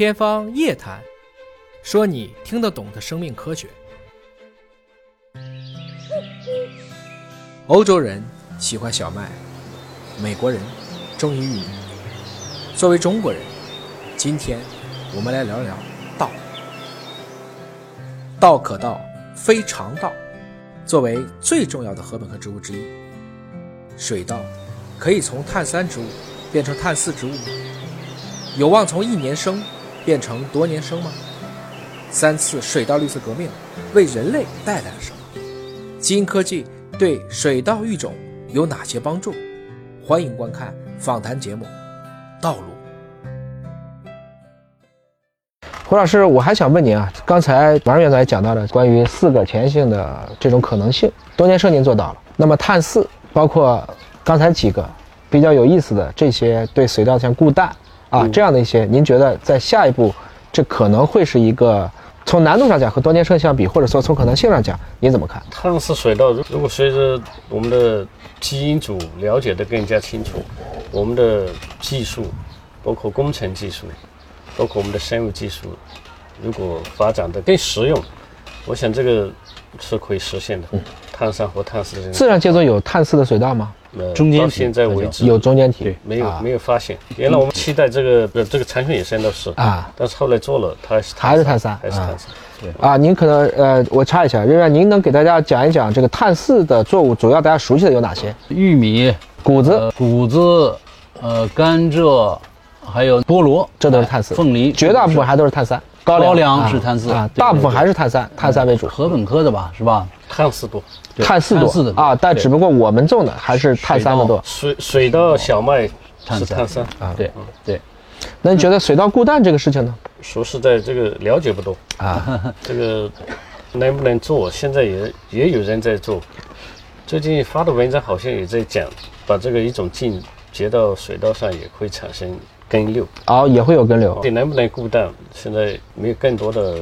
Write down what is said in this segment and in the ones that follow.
天方夜谭，说你听得懂的生命科学。欧洲人喜欢小麦，美国人忠于玉米。作为中国人，今天我们来聊聊道。道可道，非常道。作为最重要的禾本科植物之一，水稻可以从碳三植物变成碳四植物？有望从一年生变成多年生吗？三次水稻绿色革命为人类带来了什么？基因科技对水稻育种有哪些帮助？欢迎观看访谈节目《道路》。胡老师，我还想问您啊，刚才王院长也讲到了关于四个前性的这种可能性，多年生您做到了，那么碳四包括刚才几个比较有意思的这些对水稻像固氮啊这样的一些，您觉得在下一步这可能会是一个从难度上讲和多年生相比，或者说从可能性上讲，您怎么看？碳四水稻如如果随着我们的基因组了解的更加清楚，我们的技术，包括工程技术。包括我们的生物技术，如果发展的更实用，我想这个是可以实现的。碳三和碳四自然界中有碳四的水稻吗？呃，中间现在为止有中间体，对没有没有发现。原来我们期待这个这个长春野生都是啊，但是后来做了，它还是碳三，还是碳三。对啊，您可能呃，我插一下，仍然，您能给大家讲一讲这个碳四的作物，主要大家熟悉的有哪些？玉米、谷子、谷子，呃，甘蔗。还有菠萝，这都是碳四；凤梨，绝大部分还都是碳三。高粱是碳四啊，大部分还是碳三，碳三为主。禾本科的吧，是吧？碳四多，碳四多啊，但只不过我们种的还是碳三的多。水水稻、小麦是碳三啊，对对。那你觉得水稻固氮这个事情呢？说实在，这个了解不多啊。这个能不能做？现在也也有人在做。最近发的文章好像也在讲，把这个一种茎结到水稻上也会产生。根瘤哦，也会有根瘤。你能不能固氮？现在没有更多的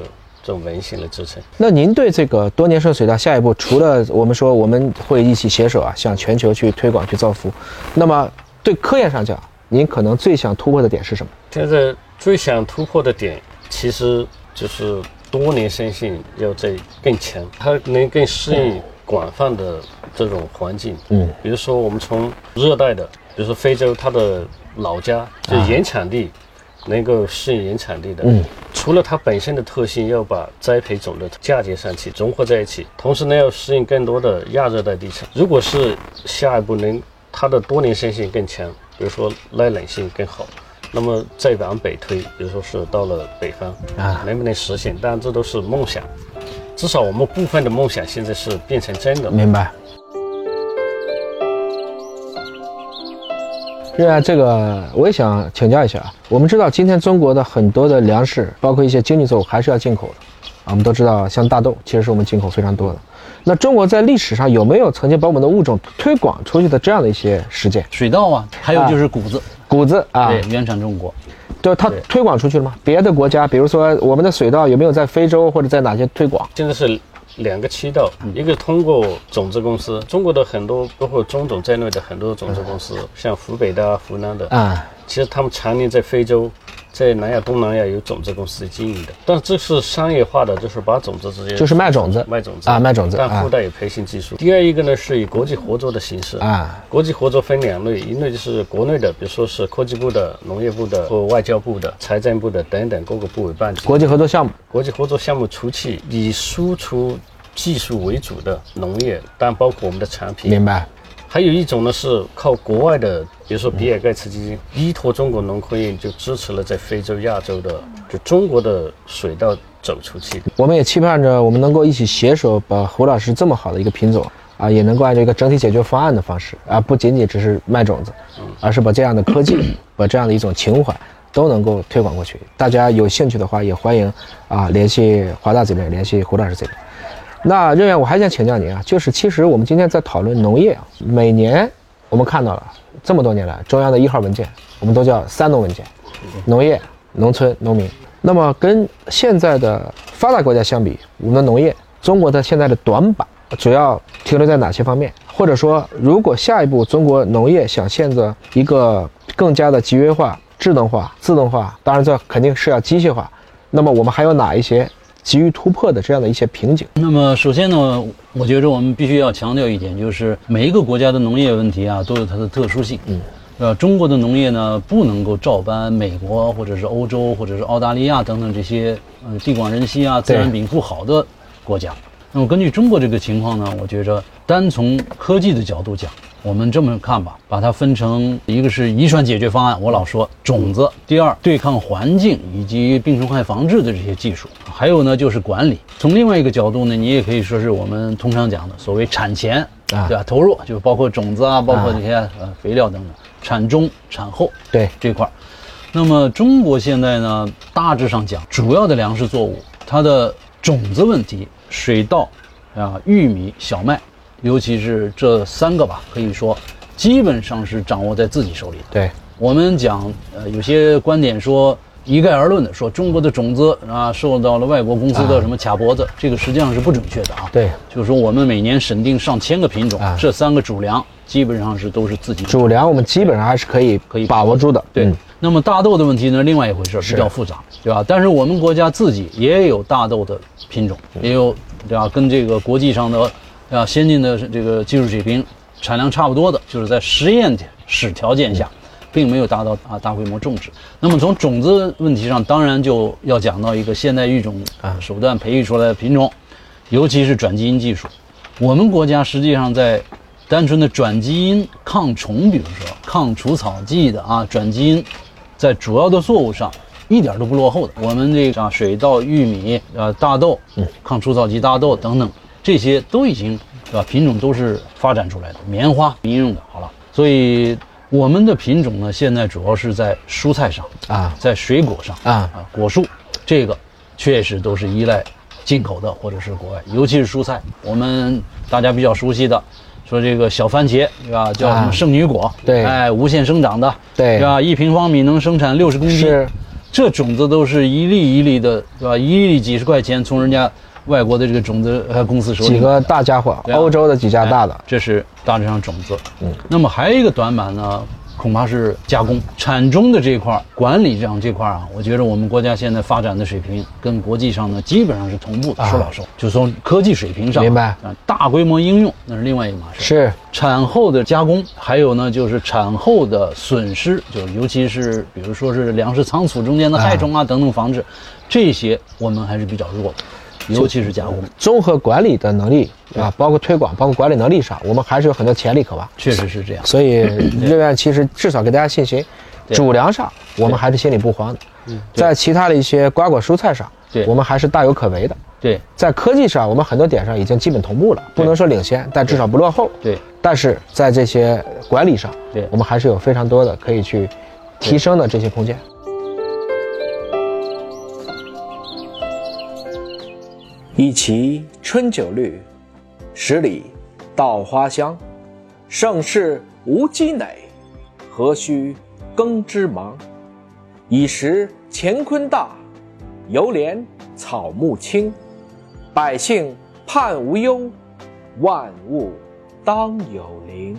这种文献的支撑。那您对这个多年生水稻下一步，除了我们说我们会一起携手啊，向全球去推广去造福，那么对科研上讲，您可能最想突破的点是什么？现在最想突破的点，其实就是多年生性要在更强，它能更适应广泛的这种环境。嗯，比如说我们从热带的，比如说非洲，它的老家就原产地，能够适应原产地的。嗯，除了它本身的特性，要把栽培种的嫁接上去，融合在一起，同时呢，要适应更多的亚热带地区。如果是下一步能它的多年生性更强，比如说耐冷性更好，那么再往北推，比如说是到了北方啊，能不能实现？当然这都是梦想，至少我们部分的梦想现在是变成真的。明白。另外，这个我也想请教一下啊。我们知道，今天中国的很多的粮食，包括一些经济作物，还是要进口的啊。我们都知道，像大豆，其实是我们进口非常多的。那中国在历史上有没有曾经把我们的物种推广出去的这样的一些实践？水稻啊，还有就是谷子，谷子啊，对，原产中国，就是它推广出去了吗？别的国家，比如说我们的水稻，有没有在非洲或者在哪些推广？现在是。两个渠道，一个通过种子公司，中国的很多包括中种在内的很多种子公司，像湖北的、湖南的啊，其实他们常年在非洲。在南亚、东南亚有种子公司经营的，但这是商业化的，就是把种子直接就是卖种子，卖种子啊，卖种子，但附带有培训技术。第二一个呢，是以国际合作的形式啊，国际合作分两类，一类就是国内的，比如说是科技部的、农业部的或外交部的、财政部的等等各个部委办。国际合作项目，国际合作项目初期以输出技术为主的农业，但包括我们的产品。明白。还有一种呢，是靠国外的，比如说比尔盖茨基金依托中国农科院，就支持了在非洲、亚洲的，就中国的水稻走出去。我们也期盼着我们能够一起携手，把胡老师这么好的一个品种啊，也能够按照一个整体解决方案的方式啊，不仅仅只是卖种子，而是把这样的科技，把这样的一种情怀都能够推广过去。大家有兴趣的话，也欢迎啊联系华大这边，联系胡老师这边。那任远，我还想请教您啊，就是其实我们今天在讨论农业啊，每年我们看到了这么多年来中央的一号文件，我们都叫三农文件，农业、农村、农民。那么跟现在的发达国家相比，我们的农业，中国的现在的短板主要停留在哪些方面？或者说，如果下一步中国农业想现在一个更加的集约化、智能化、自动化，当然这肯定是要机械化。那么我们还有哪一些急于突破的这样的一些瓶颈？那么首先呢，我觉着我们必须要强调一点，就是每一个国家的农业问题啊，都有它的特殊性。嗯，呃，中国的农业呢，不能够照搬美国或者是欧洲或者是澳大利亚等等这些呃地广人稀啊、自然禀赋好的国家。那么根据中国这个情况呢，我觉着单从科技的角度讲，我们这么看吧，把它分成一个是遗传解决方案，我老说种子；第二，对抗环境以及病虫害防治的这些技术；还有呢就是管理。从另外一个角度呢，你也可以说是我们通常讲的所谓产前，对吧？投入就包括种子啊，包括这些呃肥料等等；产中、产后，对这块儿。那么中国现在呢，大致上讲，主要的粮食作物它的种子问题。水稻，啊，玉米、小麦，尤其是这三个吧，可以说基本上是掌握在自己手里。对我们讲，呃，有些观点说一概而论的，说中国的种子啊受到了外国公司的什么卡脖子，这个实际上是不准确的啊。对，就是说我们每年审定上千个品种，这三个主粮基本上是都是自己主粮，我们基本上还是可以可以把握住的。对，那么大豆的问题呢，另外一回事，比较复杂，对吧？但是我们国家自己也有大豆的品种，也有。对吧？跟这个国际上的啊先进的这个技术水平、产量差不多的，就是在实验室条件下，并没有达到啊大规模种植。那么从种子问题上，当然就要讲到一个现代育种啊手段培育出来的品种，尤其是转基因技术。我们国家实际上在单纯的转基因抗虫，比如说抗除草剂的啊转基因，在主要的作物上。一点都不落后的，我们这个水稻、玉米、呃大豆、抗除草剂大豆等等，这些都已经，是吧？品种都是发展出来的，棉花民用的好了。所以我们的品种呢，现在主要是在蔬菜上啊，在水果上啊啊，果树，这个确实都是依赖进口的或者是国外，尤其是蔬菜，我们大家比较熟悉的，说这个小番茄，对吧？叫什么圣女果？对，哎，无限生长的，对，对吧？一平方米能生产六十公斤。是。这种子都是一粒一粒的，对吧？一粒几十块钱，从人家外国的这个种子呃公司手里。几个大家伙，欧洲的几家大的，这是大致上种子。嗯，那么还有一个短板呢？恐怕是加工产中的这一块管理上这块啊，我觉得我们国家现在发展的水平跟国际上呢基本上是同步的。说老实话，就从科技水平上，明白啊？大规模应用那是另外一码事。是产后的加工，还有呢就是产后的损失，就尤其是比如说是粮食仓储中间的害虫啊等等防治，这些我们还是比较弱的。尤其是加工，综合管理的能力啊，包括推广，包括管理能力上，我们还是有很多潜力可挖。确实是这样。所以，热院其实至少给大家信心，主粮上我们还是心里不慌的。在其他的一些瓜果蔬菜上，我们还是大有可为的。对，在科技上，我们很多点上已经基本同步了，不能说领先，但至少不落后。对。但是在这些管理上，对，我们还是有非常多的可以去提升的这些空间。一畦春酒绿，十里稻花香。盛世无积馁，何须耕织忙？已识乾坤大，犹怜草木青。百姓盼无忧，万物当有灵。